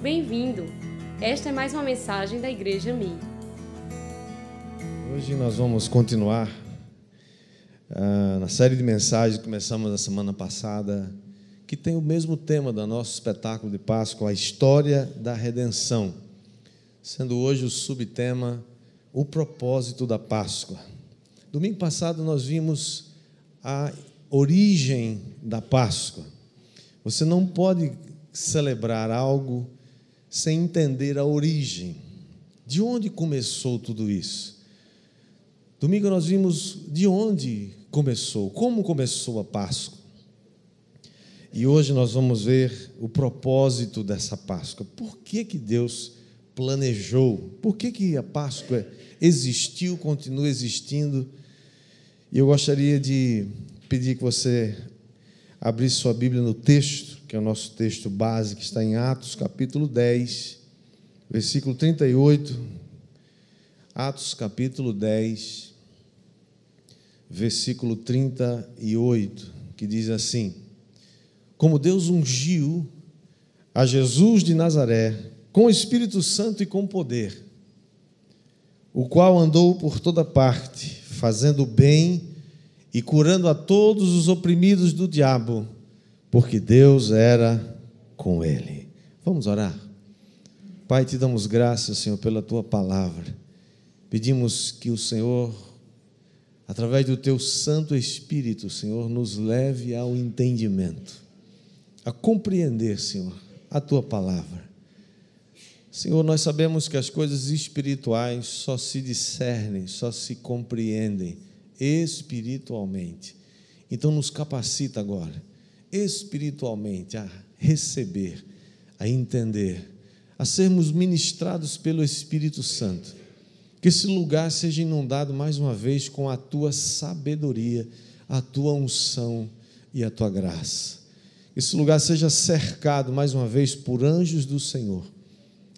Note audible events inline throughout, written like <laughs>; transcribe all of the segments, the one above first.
Bem-vindo! Esta é mais uma mensagem da Igreja Mi. Hoje nós vamos continuar uh, na série de mensagens que começamos na semana passada, que tem o mesmo tema do nosso espetáculo de Páscoa, a história da redenção, sendo hoje o subtema o propósito da Páscoa. Domingo passado nós vimos a origem da Páscoa. Você não pode celebrar algo sem entender a origem. De onde começou tudo isso? Domingo nós vimos de onde começou, como começou a Páscoa. E hoje nós vamos ver o propósito dessa Páscoa. Por que, que Deus planejou? Por que, que a Páscoa existiu, continua existindo? E eu gostaria de pedir que você abrisse sua Bíblia no texto que é o nosso texto base, que está em Atos capítulo 10, versículo 38. Atos capítulo 10, versículo 38, que diz assim: Como Deus ungiu a Jesus de Nazaré com o Espírito Santo e com poder, o qual andou por toda parte, fazendo bem e curando a todos os oprimidos do diabo porque Deus era com ele. Vamos orar. Pai, te damos graças, Senhor, pela tua palavra. Pedimos que o Senhor, através do teu Santo Espírito, Senhor, nos leve ao entendimento, a compreender, Senhor, a tua palavra. Senhor, nós sabemos que as coisas espirituais só se discernem, só se compreendem espiritualmente. Então, nos capacita agora espiritualmente a receber, a entender, a sermos ministrados pelo Espírito Santo. Que esse lugar seja inundado mais uma vez com a tua sabedoria, a tua unção e a tua graça. Esse lugar seja cercado mais uma vez por anjos do Senhor,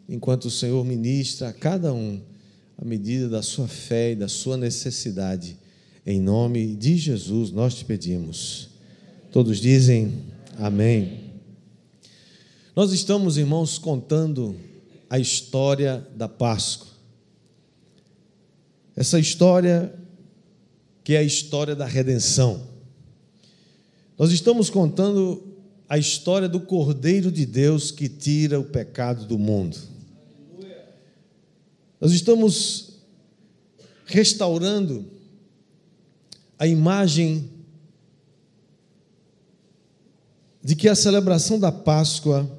enquanto o Senhor ministra a cada um à medida da sua fé e da sua necessidade. Em nome de Jesus nós te pedimos. Todos dizem amém. Nós estamos, irmãos, contando a história da Páscoa. Essa história que é a história da redenção. Nós estamos contando a história do Cordeiro de Deus que tira o pecado do mundo. Nós estamos restaurando a imagem de que a celebração da Páscoa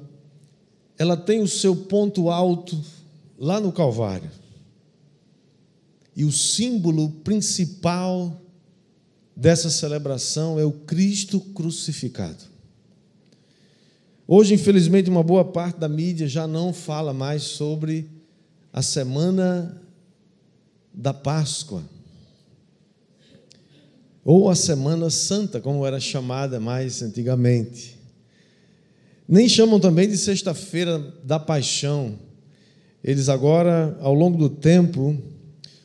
ela tem o seu ponto alto lá no Calvário. E o símbolo principal dessa celebração é o Cristo crucificado. Hoje, infelizmente, uma boa parte da mídia já não fala mais sobre a semana da Páscoa, ou a Semana Santa, como era chamada mais antigamente. Nem chamam também de Sexta-feira da Paixão. Eles agora, ao longo do tempo,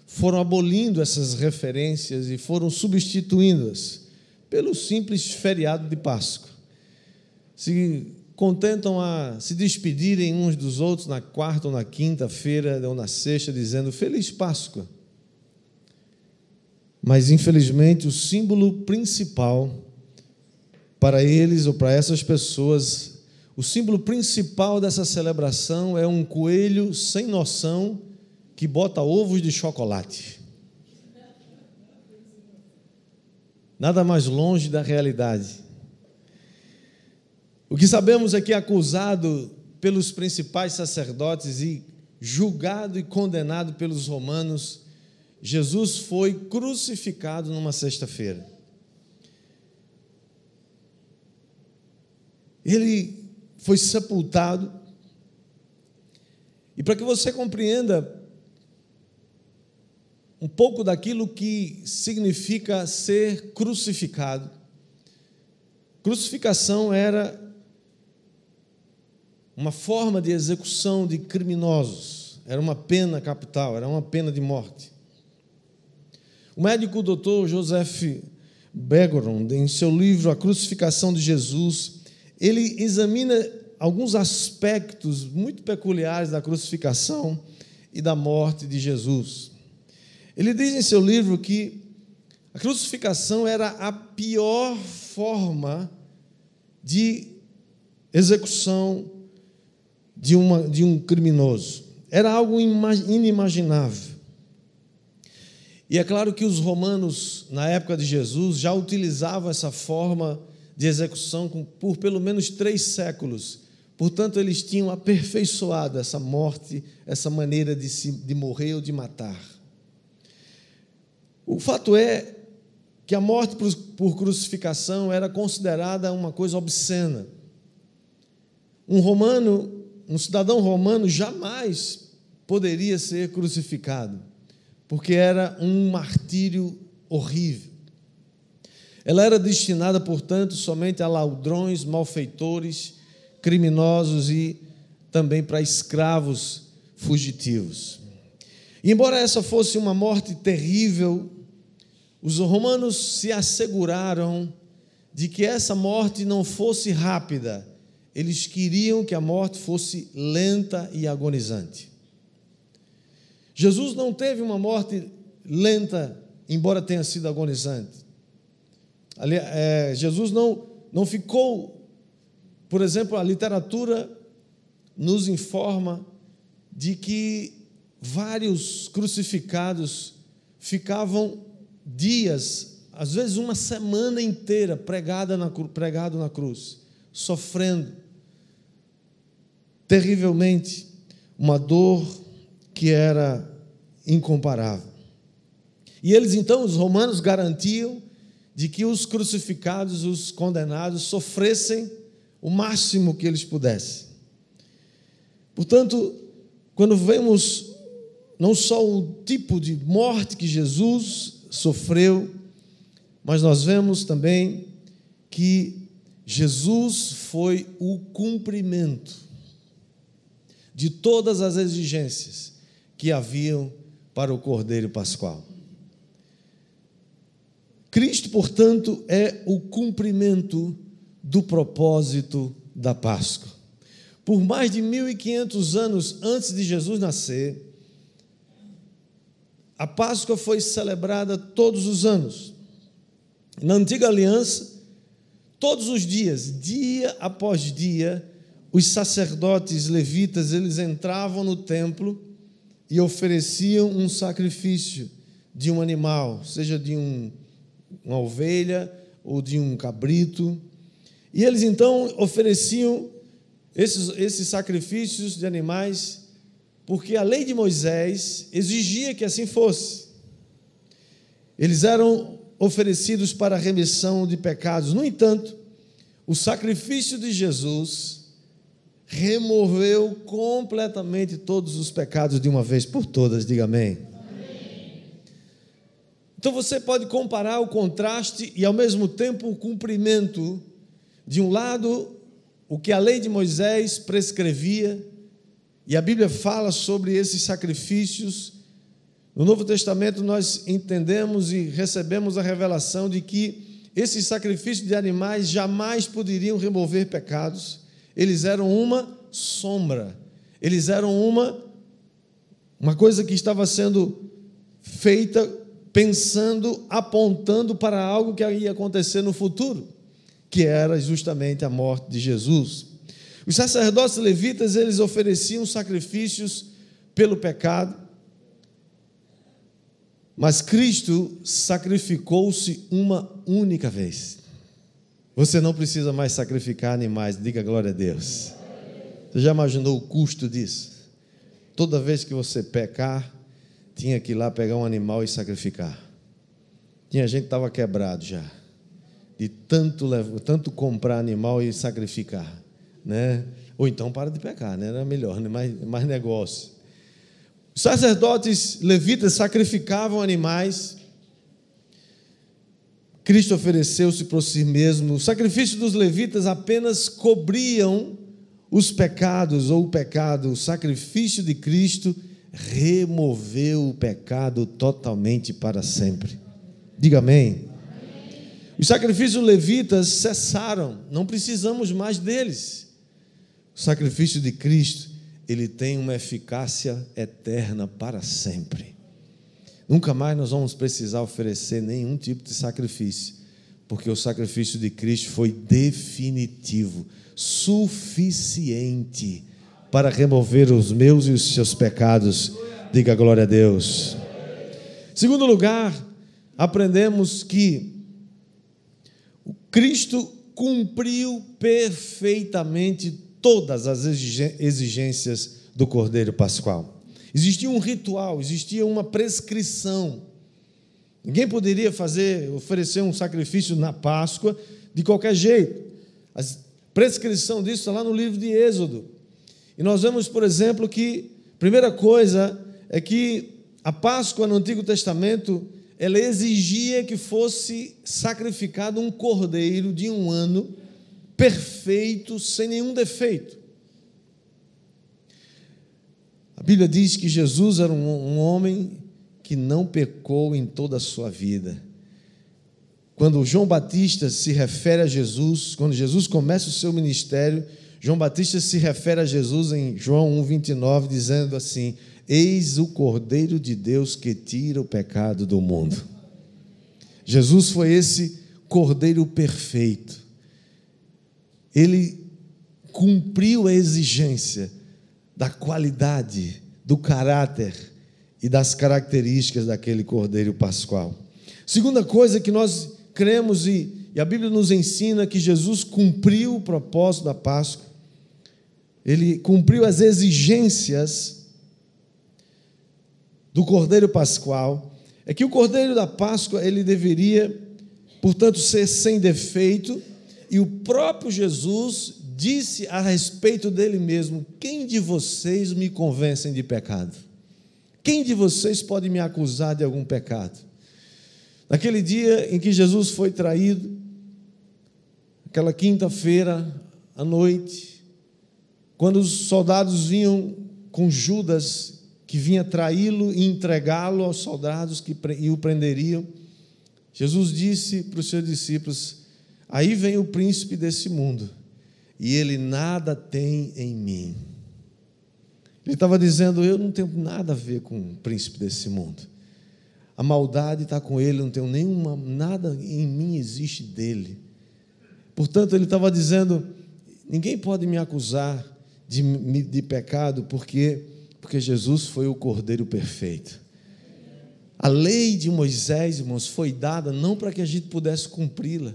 foram abolindo essas referências e foram substituindo-as pelo simples feriado de Páscoa. Se contentam a se despedirem uns dos outros na quarta ou na quinta-feira ou na sexta, dizendo Feliz Páscoa. Mas, infelizmente, o símbolo principal para eles ou para essas pessoas, o símbolo principal dessa celebração é um coelho sem noção que bota ovos de chocolate. Nada mais longe da realidade. O que sabemos é que, acusado pelos principais sacerdotes e julgado e condenado pelos romanos, Jesus foi crucificado numa sexta-feira. Ele foi sepultado. E para que você compreenda um pouco daquilo que significa ser crucificado, crucificação era uma forma de execução de criminosos, era uma pena capital, era uma pena de morte. O médico doutor Joseph Begoron, em seu livro A Crucificação de Jesus, ele examina alguns aspectos muito peculiares da crucificação e da morte de Jesus. Ele diz em seu livro que a crucificação era a pior forma de execução de, uma, de um criminoso. Era algo inimaginável. E é claro que os romanos, na época de Jesus, já utilizavam essa forma de execução por pelo menos três séculos. Portanto, eles tinham aperfeiçoado essa morte, essa maneira de, se, de morrer ou de matar. O fato é que a morte por, por crucificação era considerada uma coisa obscena. Um romano, um cidadão romano, jamais poderia ser crucificado porque era um martírio horrível. Ela era destinada, portanto, somente a ladrões, malfeitores, criminosos e também para escravos fugitivos. E embora essa fosse uma morte terrível, os romanos se asseguraram de que essa morte não fosse rápida, eles queriam que a morte fosse lenta e agonizante. Jesus não teve uma morte lenta, embora tenha sido agonizante. É, Jesus não, não ficou, por exemplo, a literatura nos informa de que vários crucificados ficavam dias, às vezes uma semana inteira pregada na, pregado na cruz, sofrendo terrivelmente uma dor que era incomparável. E eles então, os romanos, garantiam de que os crucificados, os condenados, sofressem o máximo que eles pudessem. Portanto, quando vemos não só o tipo de morte que Jesus sofreu, mas nós vemos também que Jesus foi o cumprimento de todas as exigências que haviam para o Cordeiro Pascual. Cristo, portanto, é o cumprimento do propósito da Páscoa. Por mais de 1500 anos antes de Jesus nascer, a Páscoa foi celebrada todos os anos. Na antiga aliança, todos os dias, dia após dia, os sacerdotes levitas, eles entravam no templo e ofereciam um sacrifício de um animal, seja de um, uma ovelha ou de um cabrito. E eles então ofereciam esses, esses sacrifícios de animais, porque a lei de Moisés exigia que assim fosse. Eles eram oferecidos para remissão de pecados. No entanto, o sacrifício de Jesus removeu completamente todos os pecados de uma vez por todas, diga amém. amém. Então você pode comparar o contraste e ao mesmo tempo o cumprimento. De um lado, o que a lei de Moisés prescrevia, e a Bíblia fala sobre esses sacrifícios. No Novo Testamento nós entendemos e recebemos a revelação de que esses sacrifícios de animais jamais poderiam remover pecados eles eram uma sombra, eles eram uma, uma coisa que estava sendo feita pensando, apontando para algo que ia acontecer no futuro, que era justamente a morte de Jesus. Os sacerdotes levitas, eles ofereciam sacrifícios pelo pecado, mas Cristo sacrificou-se uma única vez. Você não precisa mais sacrificar animais, diga glória a Deus. Você já imaginou o custo disso? Toda vez que você pecar, tinha que ir lá pegar um animal e sacrificar. Tinha gente que estava quebrado já, de tanto, tanto comprar animal e sacrificar, né? Ou então para de pecar, né? Era melhor, né? mais, mais negócio. Os sacerdotes levitas sacrificavam animais Cristo ofereceu-se por si mesmo. O sacrifício dos levitas apenas cobriam os pecados ou o pecado. O sacrifício de Cristo removeu o pecado totalmente para sempre. Diga amém. Os sacrifícios levitas cessaram, não precisamos mais deles. O sacrifício de Cristo, ele tem uma eficácia eterna para sempre. Nunca mais nós vamos precisar oferecer nenhum tipo de sacrifício, porque o sacrifício de Cristo foi definitivo, suficiente para remover os meus e os seus pecados. Diga glória a Deus. Segundo lugar, aprendemos que Cristo cumpriu perfeitamente todas as exigências do Cordeiro Pascual. Existia um ritual, existia uma prescrição. Ninguém poderia fazer, oferecer um sacrifício na Páscoa de qualquer jeito. A prescrição disso está lá no livro de Êxodo. E nós vemos, por exemplo, que primeira coisa é que a Páscoa no Antigo Testamento ela exigia que fosse sacrificado um cordeiro de um ano perfeito, sem nenhum defeito. A Bíblia diz que Jesus era um, um homem que não pecou em toda a sua vida. Quando João Batista se refere a Jesus, quando Jesus começa o seu ministério, João Batista se refere a Jesus em João 1,29, dizendo assim: Eis o Cordeiro de Deus que tira o pecado do mundo. Jesus foi esse Cordeiro perfeito. Ele cumpriu a exigência da qualidade, do caráter e das características daquele Cordeiro Pascual. Segunda coisa que nós cremos e, e a Bíblia nos ensina que Jesus cumpriu o propósito da Páscoa, ele cumpriu as exigências do Cordeiro Pascual, é que o Cordeiro da Páscoa ele deveria, portanto, ser sem defeito, e o próprio Jesus disse a respeito dele mesmo: Quem de vocês me convencem de pecado? Quem de vocês pode me acusar de algum pecado? Naquele dia em que Jesus foi traído, aquela quinta-feira à noite, quando os soldados vinham com Judas, que vinha traí-lo e entregá-lo aos soldados que o prenderiam, Jesus disse para os seus discípulos: Aí vem o príncipe desse mundo e ele nada tem em mim. Ele estava dizendo: Eu não tenho nada a ver com o príncipe desse mundo. A maldade está com ele, não tenho nenhuma, nada em mim existe dele. Portanto, ele estava dizendo: Ninguém pode me acusar de, de pecado, porque, porque Jesus foi o cordeiro perfeito. A lei de Moisés, irmãos, foi dada não para que a gente pudesse cumpri-la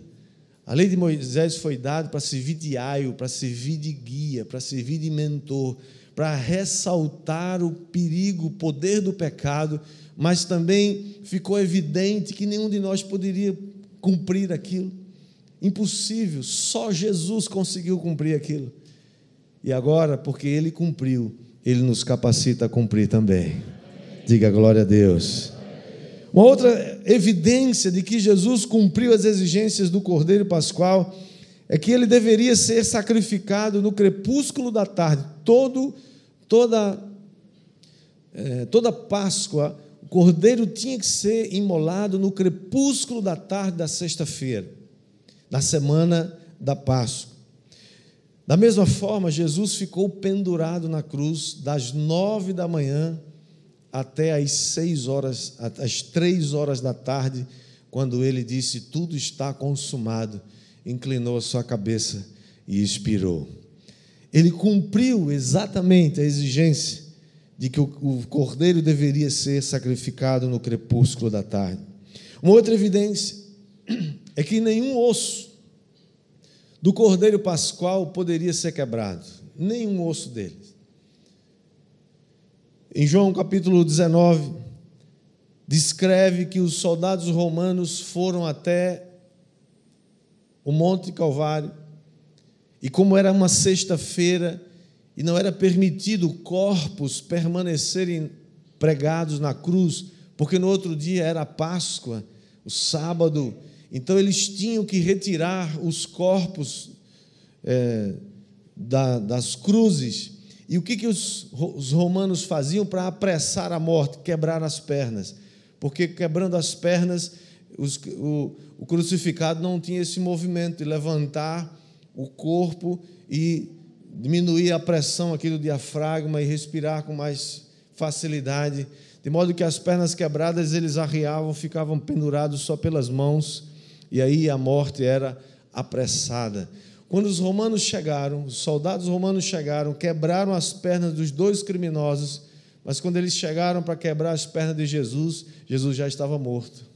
a lei de Moisés foi dada para servir de aio, para servir de guia, para servir de mentor, para ressaltar o perigo, o poder do pecado, mas também ficou evidente que nenhum de nós poderia cumprir aquilo. Impossível, só Jesus conseguiu cumprir aquilo. E agora, porque ele cumpriu, ele nos capacita a cumprir também. Diga glória a Deus. Uma outra evidência de que Jesus cumpriu as exigências do Cordeiro Pascual é que ele deveria ser sacrificado no crepúsculo da tarde. Todo, toda, é, toda Páscoa, o cordeiro tinha que ser imolado no crepúsculo da tarde da sexta-feira, na semana da Páscoa. Da mesma forma, Jesus ficou pendurado na cruz das nove da manhã até às seis horas, às três horas da tarde, quando ele disse: Tudo está consumado, inclinou a sua cabeça e expirou. Ele cumpriu exatamente a exigência de que o cordeiro deveria ser sacrificado no crepúsculo da tarde. Uma outra evidência <clears throat> é que nenhum osso do cordeiro pascual poderia ser quebrado, nenhum osso dele. Em João capítulo 19, descreve que os soldados romanos foram até o Monte Calvário, e como era uma sexta-feira, e não era permitido corpos permanecerem pregados na cruz, porque no outro dia era Páscoa, o sábado, então eles tinham que retirar os corpos é, da, das cruzes e o que, que os, os romanos faziam para apressar a morte? Quebrar as pernas. Porque quebrando as pernas, os, o, o crucificado não tinha esse movimento de levantar o corpo e diminuir a pressão aqui do diafragma e respirar com mais facilidade, de modo que as pernas quebradas eles arriavam, ficavam pendurados só pelas mãos, e aí a morte era apressada. Quando os romanos chegaram, os soldados romanos chegaram, quebraram as pernas dos dois criminosos, mas quando eles chegaram para quebrar as pernas de Jesus, Jesus já estava morto.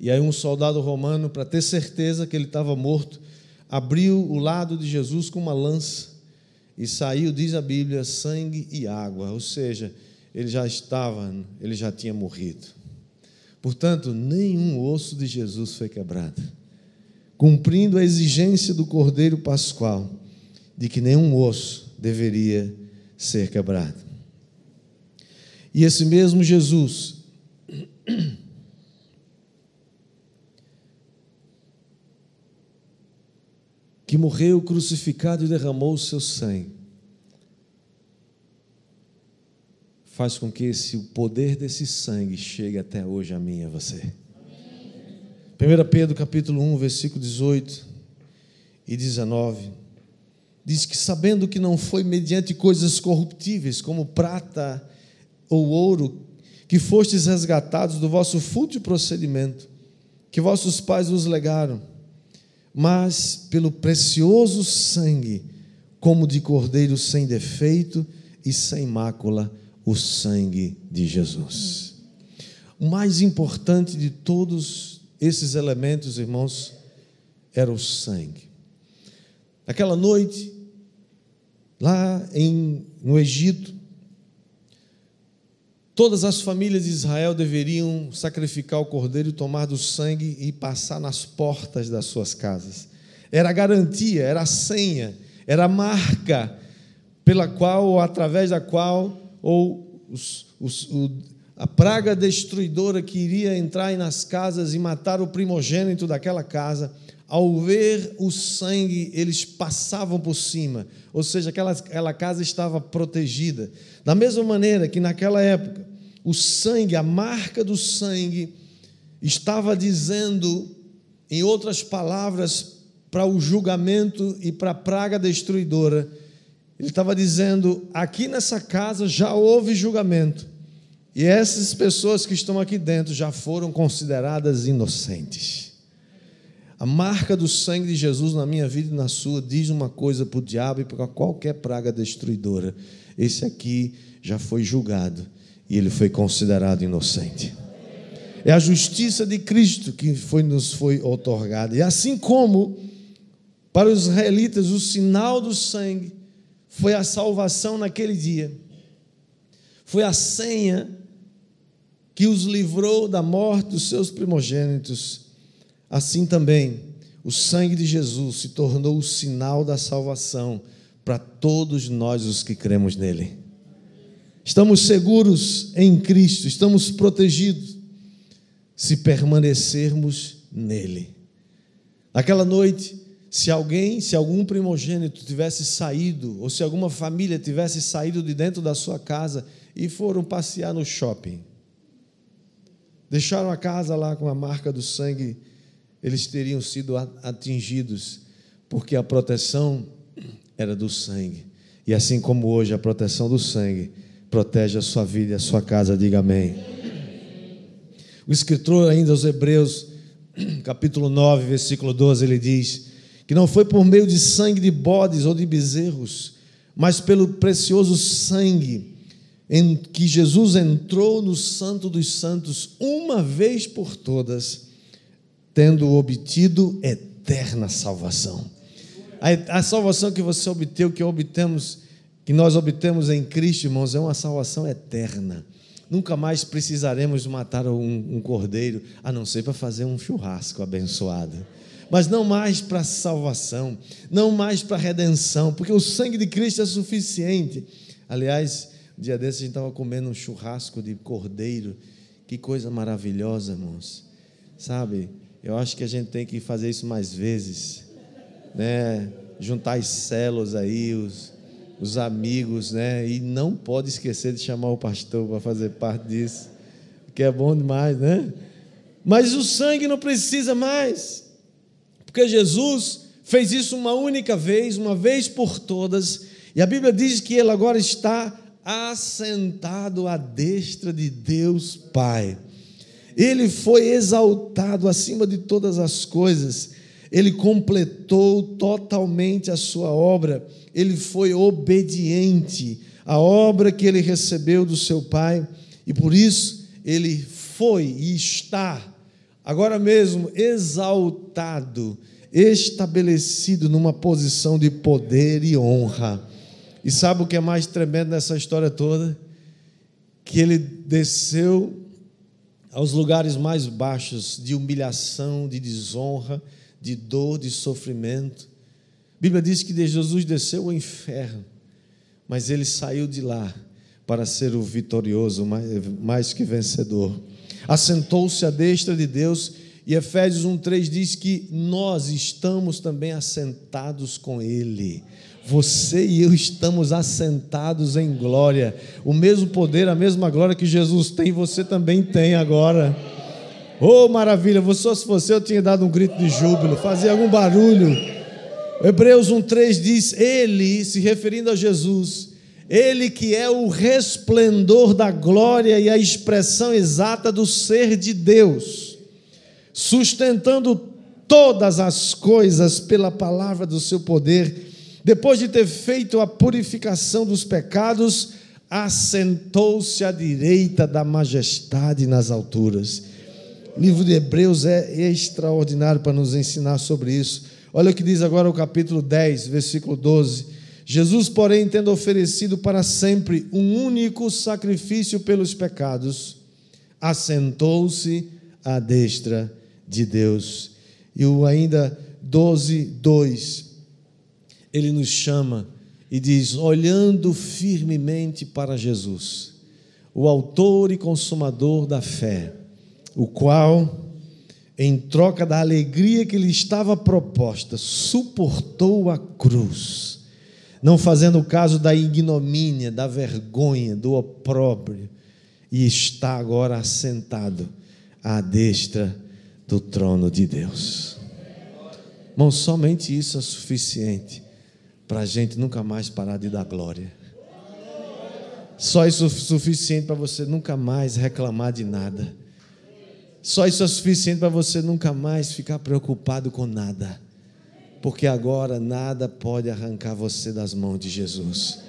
E aí um soldado romano, para ter certeza que ele estava morto, abriu o lado de Jesus com uma lança e saiu, diz a Bíblia, sangue e água, ou seja, ele já estava, ele já tinha morrido. Portanto, nenhum osso de Jesus foi quebrado, cumprindo a exigência do Cordeiro Pascual de que nenhum osso deveria ser quebrado. E esse mesmo Jesus <clears throat> que morreu crucificado e derramou o seu sangue, faz com que esse, o poder desse sangue chegue até hoje a mim e a você. 1 Pedro capítulo 1, versículo 18 e 19, diz que sabendo que não foi mediante coisas corruptíveis, como prata ou ouro, que fostes resgatados do vosso fútil procedimento, que vossos pais vos legaram, mas pelo precioso sangue, como de cordeiro sem defeito e sem mácula, o sangue de Jesus. O mais importante de todos esses elementos, irmãos, era o sangue. Naquela noite, lá em, no Egito, Todas as famílias de Israel deveriam sacrificar o cordeiro, tomar do sangue e passar nas portas das suas casas. Era a garantia, era a senha, era a marca pela qual, ou através da qual, ou os, os, o, a praga destruidora que iria entrar nas casas e matar o primogênito daquela casa, ao ver o sangue, eles passavam por cima, ou seja, aquela, aquela casa estava protegida. Da mesma maneira que naquela época, o sangue, a marca do sangue, estava dizendo, em outras palavras, para o julgamento e para a praga destruidora, ele estava dizendo: aqui nessa casa já houve julgamento, e essas pessoas que estão aqui dentro já foram consideradas inocentes. A marca do sangue de Jesus na minha vida e na sua diz uma coisa para o diabo e para qualquer praga destruidora: esse aqui já foi julgado e ele foi considerado inocente. É a justiça de Cristo que foi, nos foi otorgada. E assim como para os israelitas o sinal do sangue foi a salvação naquele dia, foi a senha que os livrou da morte dos seus primogênitos Assim também, o sangue de Jesus se tornou o sinal da salvação para todos nós os que cremos nele. Estamos seguros em Cristo, estamos protegidos se permanecermos nele. Naquela noite, se alguém, se algum primogênito tivesse saído, ou se alguma família tivesse saído de dentro da sua casa e foram passear no shopping, deixaram a casa lá com a marca do sangue eles teriam sido atingidos, porque a proteção era do sangue. E assim como hoje a proteção do sangue protege a sua vida e a sua casa, diga amém. O escritor ainda aos Hebreus, <clears throat> capítulo 9, versículo 12, ele diz: que não foi por meio de sangue de bodes ou de bezerros, mas pelo precioso sangue em que Jesus entrou no Santo dos Santos uma vez por todas tendo obtido eterna salvação. A, a salvação que você obteve, que obtemos, que nós obtemos em Cristo, irmãos, é uma salvação eterna. Nunca mais precisaremos matar um, um cordeiro, a não ser para fazer um churrasco abençoado. Mas não mais para salvação, não mais para redenção, porque o sangue de Cristo é suficiente. Aliás, dia desses a gente estava comendo um churrasco de cordeiro. Que coisa maravilhosa, irmãos. Sabe? Eu acho que a gente tem que fazer isso mais vezes, né? Juntar as células aí, os, os amigos, né? E não pode esquecer de chamar o pastor para fazer parte disso, que é bom demais, né? Mas o sangue não precisa mais, porque Jesus fez isso uma única vez, uma vez por todas, e a Bíblia diz que ele agora está assentado à destra de Deus Pai. Ele foi exaltado acima de todas as coisas, ele completou totalmente a sua obra, ele foi obediente à obra que ele recebeu do seu Pai, e por isso ele foi e está, agora mesmo, exaltado, estabelecido numa posição de poder e honra. E sabe o que é mais tremendo nessa história toda? Que ele desceu aos lugares mais baixos de humilhação, de desonra, de dor, de sofrimento. A Bíblia diz que Jesus desceu ao inferno, mas ele saiu de lá para ser o vitorioso, mais, que vencedor. Assentou-se à destra de Deus, e Efésios 1,3 diz que nós estamos também assentados com Ele. Você e eu estamos assentados em glória. O mesmo poder, a mesma glória que Jesus tem, você também tem agora. Oh, maravilha! Só se você eu tinha dado um grito de júbilo, fazia algum barulho. Hebreus 1,3 diz: Ele, se referindo a Jesus, Ele que é o resplendor da glória e a expressão exata do ser de Deus, sustentando todas as coisas pela palavra do seu poder depois de ter feito a purificação dos pecados, assentou-se à direita da majestade nas alturas. O livro de Hebreus é extraordinário para nos ensinar sobre isso. Olha o que diz agora o capítulo 10, versículo 12. Jesus, porém, tendo oferecido para sempre um único sacrifício pelos pecados, assentou-se à destra de Deus. E o ainda 12, 2 ele nos chama e diz: olhando firmemente para Jesus, o Autor e Consumador da fé, o qual, em troca da alegria que lhe estava proposta, suportou a cruz, não fazendo caso da ignomínia, da vergonha, do opróbrio, e está agora assentado à destra do trono de Deus. Irmão, somente isso é suficiente para a gente nunca mais parar de dar glória. Só isso é suficiente para você nunca mais reclamar de nada. Só isso é suficiente para você nunca mais ficar preocupado com nada. Porque agora nada pode arrancar você das mãos de Jesus.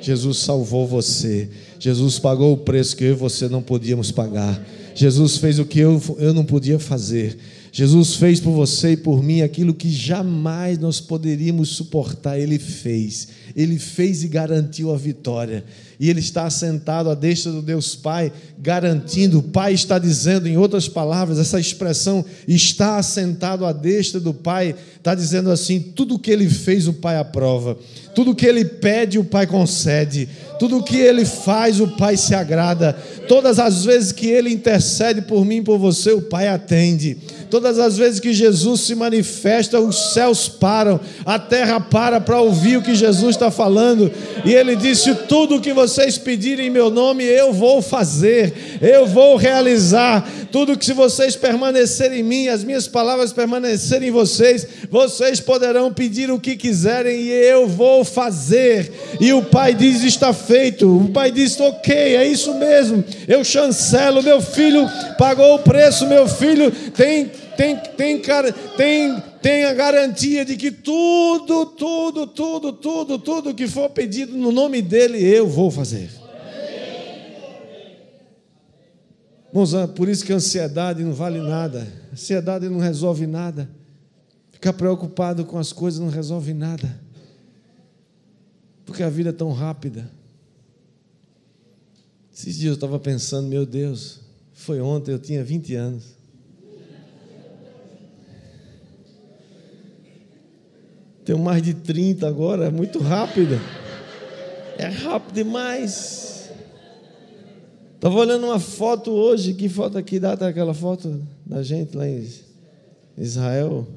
Jesus salvou você. Jesus pagou o preço que eu e você não podíamos pagar. Jesus fez o que eu, eu não podia fazer. Jesus fez por você e por mim aquilo que jamais nós poderíamos suportar, Ele fez. Ele fez e garantiu a vitória. E Ele está sentado à destra do Deus Pai, garantindo. O Pai está dizendo, em outras palavras, essa expressão está assentado à destra do Pai, está dizendo assim: tudo que Ele fez, o Pai aprova. Tudo que Ele pede, o Pai concede. Tudo que Ele faz, o Pai se agrada. Todas as vezes que Ele intercede por mim e por você, o Pai atende. Todas as vezes que Jesus se manifesta, os céus param, a terra para para ouvir o que Jesus está falando. E ele disse: Tudo o que vocês pedirem em meu nome, eu vou fazer, eu vou realizar. Tudo que se vocês permanecerem em mim, as minhas palavras permanecerem em vocês, vocês poderão pedir o que quiserem e eu vou fazer. E o pai diz: Está feito. O pai diz: Ok, é isso mesmo. Eu chancelo, meu filho pagou o preço, meu filho tem tem, tem, tem, tem a garantia de que tudo, tudo, tudo, tudo, tudo que for pedido no nome dele, eu vou fazer. Irmãos, por isso que a ansiedade não vale nada. Ansiedade não resolve nada. Ficar preocupado com as coisas não resolve nada. Porque a vida é tão rápida. Esses dias eu estava pensando, meu Deus, foi ontem, eu tinha 20 anos. Tenho mais de 30 agora, é muito rápido. É rápido demais. Estava olhando uma foto hoje. Que foto aqui data aquela foto da gente lá em Israel?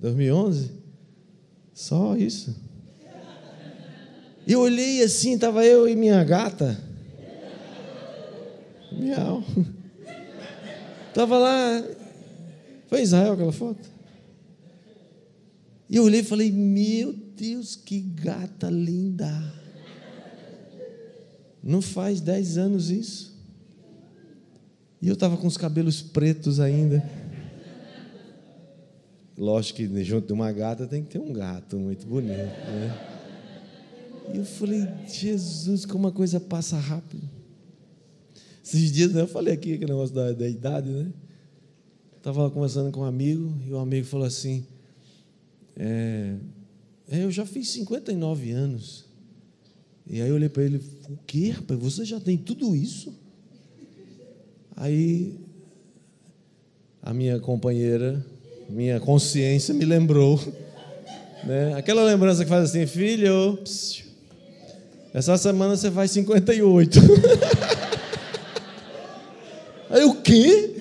2011? Só isso. E eu olhei assim, estava eu e minha gata. Miau. Estava lá. Foi Israel aquela foto? E eu olhei e falei: Meu Deus, que gata linda. Não faz dez anos isso. E eu estava com os cabelos pretos ainda. Lógico que junto de uma gata tem que ter um gato muito bonito, né? E eu falei, Jesus, como a coisa passa rápido. Esses dias né, eu falei aqui aquele negócio da, da idade, né? Estava conversando com um amigo e o amigo falou assim: é, Eu já fiz 59 anos. E aí eu olhei para ele: O quê, rapaz? Você já tem tudo isso? Aí a minha companheira, minha consciência me lembrou, né? Aquela lembrança que faz assim, filho, psiu, essa semana você faz 58. <laughs> Aí o quê?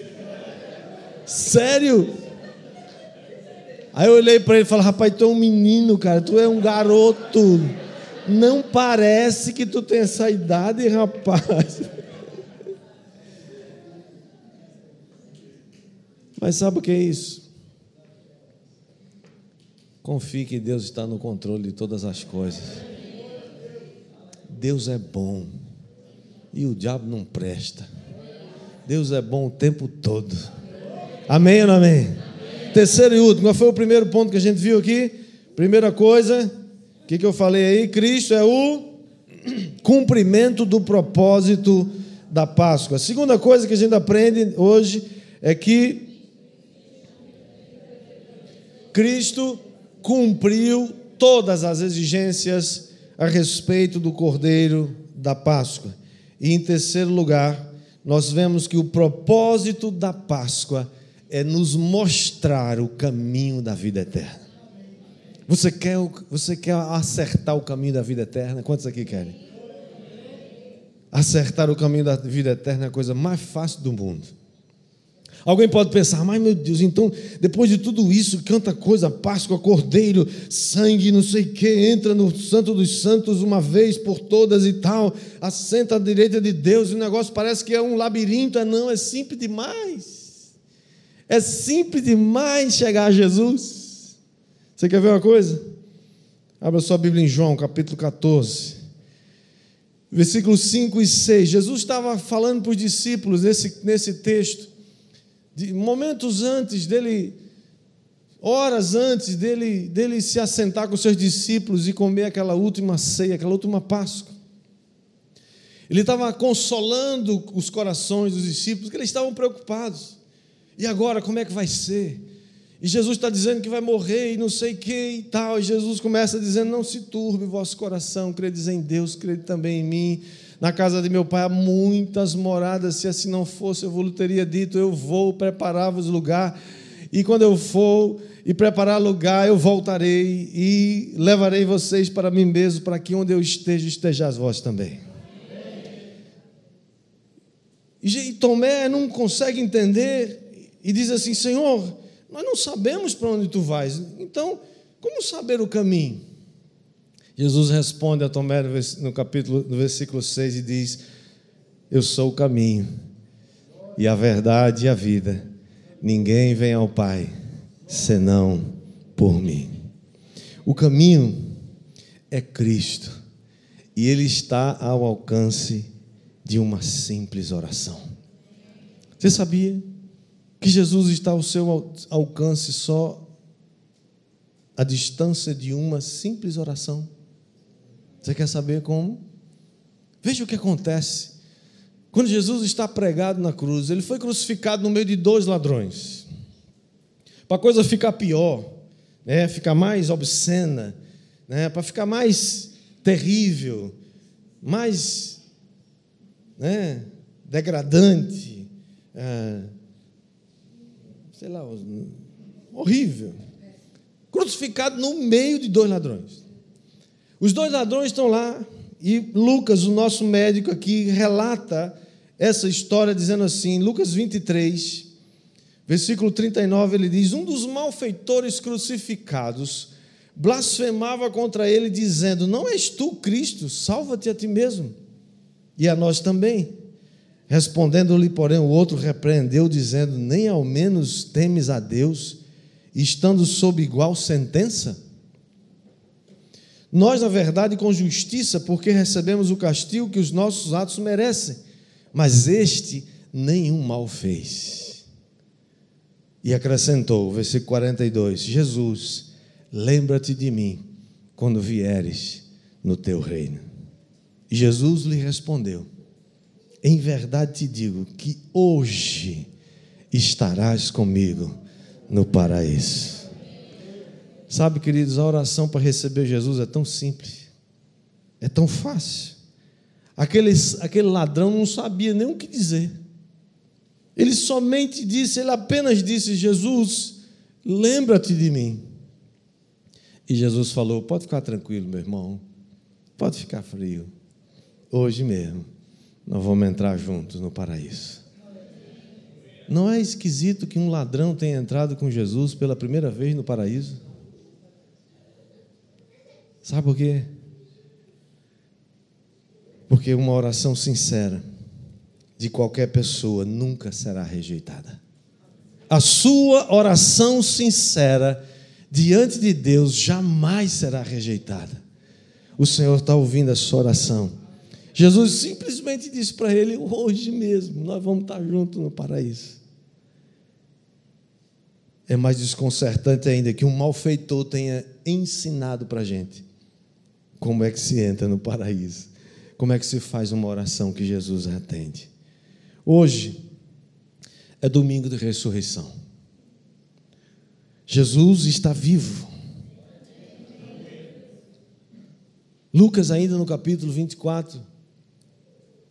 Sério? Aí eu olhei para ele e falei, rapaz, tu é um menino, cara, tu é um garoto. Não parece que tu tem essa idade, rapaz. Mas sabe o que é isso? Confie que Deus está no controle de todas as coisas. Deus é bom e o diabo não presta. Deus é bom o tempo todo. Amém ou não amém? amém? Terceiro e último, qual foi o primeiro ponto que a gente viu aqui? Primeira coisa, o que, que eu falei aí? Cristo é o cumprimento do propósito da Páscoa. A segunda coisa que a gente aprende hoje é que Cristo cumpriu todas as exigências a respeito do cordeiro da Páscoa. E em terceiro lugar, nós vemos que o propósito da Páscoa é nos mostrar o caminho da vida eterna. Você quer, você quer acertar o caminho da vida eterna? Quantos aqui querem? Acertar o caminho da vida eterna é a coisa mais fácil do mundo. Alguém pode pensar, mas meu Deus, então, depois de tudo isso, canta coisa, Páscoa, Cordeiro, sangue, não sei o que, entra no Santo dos Santos uma vez por todas e tal, assenta à direita de Deus, e o negócio parece que é um labirinto, é não, é simples demais. É simples demais chegar a Jesus. Você quer ver uma coisa? Abra sua Bíblia em João, capítulo 14. Versículos 5 e 6. Jesus estava falando para os discípulos nesse, nesse texto de momentos antes dele, horas antes dele, dele se assentar com seus discípulos e comer aquela última ceia, aquela última Páscoa. Ele estava consolando os corações dos discípulos, que eles estavam preocupados. E agora, como é que vai ser? E Jesus está dizendo que vai morrer e não sei que e tal. E Jesus começa dizendo: Não se turbe vosso coração, credes em Deus, crede também em mim. Na casa de meu pai há muitas moradas, se assim não fosse, eu vos teria dito: Eu vou preparar-vos lugar, e quando eu for e preparar lugar, eu voltarei e levarei vocês para mim mesmo, para que onde eu esteja, estejais vós também. E Tomé não consegue entender e diz assim: Senhor, nós não sabemos para onde tu vais, então como saber o caminho? Jesus responde a Tomé no capítulo, no versículo 6 e diz: Eu sou o caminho e a verdade e a vida. Ninguém vem ao Pai senão por mim. O caminho é Cristo e ele está ao alcance de uma simples oração. Você sabia que Jesus está ao seu alcance só a distância de uma simples oração? Você quer saber como? Veja o que acontece. Quando Jesus está pregado na cruz, ele foi crucificado no meio de dois ladrões. Para a coisa ficar pior, né, ficar mais obscena, né, para ficar mais terrível, mais né, degradante, é, sei lá, horrível. Crucificado no meio de dois ladrões. Os dois ladrões estão lá e Lucas, o nosso médico aqui, relata essa história dizendo assim, Lucas 23, versículo 39, ele diz: Um dos malfeitores crucificados blasfemava contra ele, dizendo: Não és tu Cristo, salva-te a ti mesmo e a nós também. Respondendo-lhe, porém, o outro repreendeu, dizendo: Nem ao menos temes a Deus estando sob igual sentença? Nós, na verdade, com justiça, porque recebemos o castigo que os nossos atos merecem, mas este nenhum mal fez. E acrescentou, versículo 42, Jesus, lembra-te de mim quando vieres no teu reino. E Jesus lhe respondeu: Em verdade te digo que hoje estarás comigo no paraíso. Sabe, queridos, a oração para receber Jesus é tão simples, é tão fácil. Aquele, aquele ladrão não sabia nem o que dizer. Ele somente disse, ele apenas disse: Jesus, lembra-te de mim. E Jesus falou: Pode ficar tranquilo, meu irmão, pode ficar frio. Hoje mesmo, nós vamos entrar juntos no paraíso. Não é esquisito que um ladrão tenha entrado com Jesus pela primeira vez no paraíso? Sabe por quê? Porque uma oração sincera de qualquer pessoa nunca será rejeitada. A sua oração sincera diante de Deus jamais será rejeitada. O Senhor está ouvindo a sua oração. Jesus simplesmente disse para ele: hoje mesmo nós vamos estar juntos no paraíso. É mais desconcertante ainda que um malfeitor tenha ensinado para a gente como é que se entra no paraíso, como é que se faz uma oração que Jesus atende. Hoje é domingo de ressurreição. Jesus está vivo. Lucas, ainda no capítulo 24,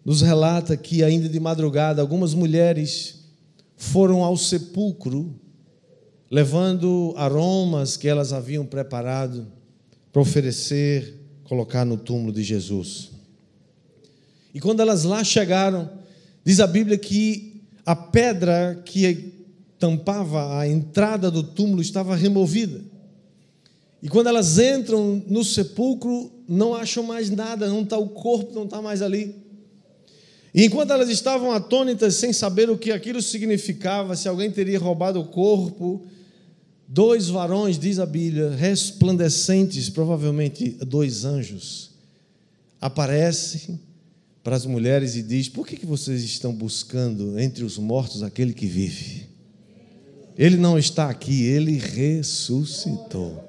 nos relata que, ainda de madrugada, algumas mulheres foram ao sepulcro, levando aromas que elas haviam preparado para oferecer, colocar no túmulo de Jesus. E quando elas lá chegaram, diz a Bíblia que a pedra que tampava a entrada do túmulo estava removida. E quando elas entram no sepulcro, não acham mais nada, não está o corpo, não está mais ali. E enquanto elas estavam atônitas, sem saber o que aquilo significava, se alguém teria roubado o corpo, dois varões, diz a Bíblia, resplandecentes, provavelmente dois anjos, aparecem para as mulheres e diz: Por que vocês estão buscando entre os mortos aquele que vive? Ele não está aqui, ele ressuscitou.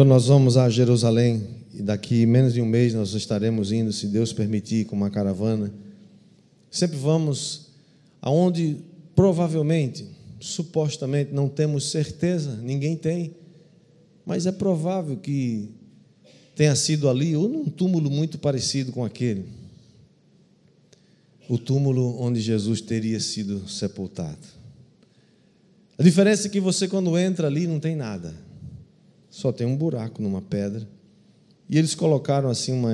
Quando nós vamos a Jerusalém, e daqui menos de um mês nós estaremos indo, se Deus permitir, com uma caravana, sempre vamos aonde provavelmente, supostamente, não temos certeza, ninguém tem, mas é provável que tenha sido ali ou num túmulo muito parecido com aquele o túmulo onde Jesus teria sido sepultado. A diferença é que você, quando entra ali, não tem nada, só tem um buraco numa pedra. E eles colocaram assim uma,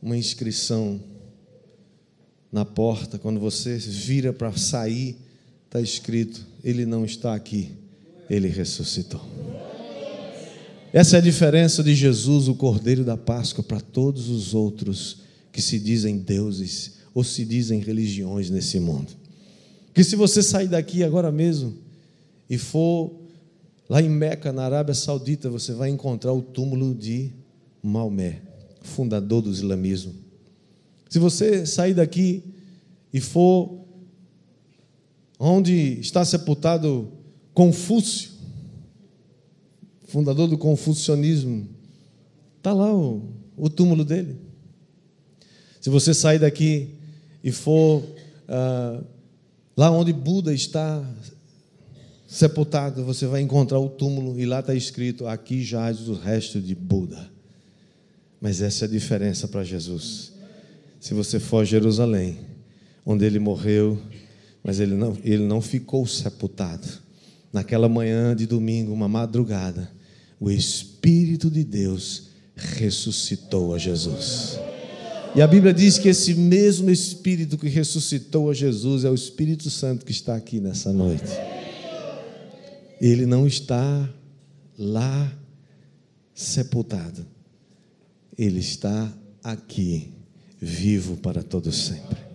uma inscrição na porta, quando você vira para sair, está escrito: Ele não está aqui, ele ressuscitou. Essa é a diferença de Jesus, o Cordeiro da Páscoa, para todos os outros que se dizem deuses ou se dizem religiões nesse mundo. Que se você sair daqui agora mesmo e for lá em Meca, na Arábia Saudita, você vai encontrar o túmulo de Maomé, fundador do islamismo. Se você sair daqui e for onde está sepultado Confúcio, fundador do confucionismo, está lá o, o túmulo dele. Se você sair daqui e for ah, lá onde Buda está sepultado, você vai encontrar o túmulo e lá está escrito: aqui jaz o resto de Buda. Mas essa é a diferença para Jesus. Se você for a Jerusalém, onde ele morreu, mas ele não, ele não ficou sepultado. Naquela manhã de domingo, uma madrugada, o Espírito de Deus ressuscitou a Jesus. E a Bíblia diz que esse mesmo Espírito que ressuscitou a Jesus é o Espírito Santo que está aqui nessa noite. Ele não está lá sepultado, ele está aqui, vivo para todo sempre.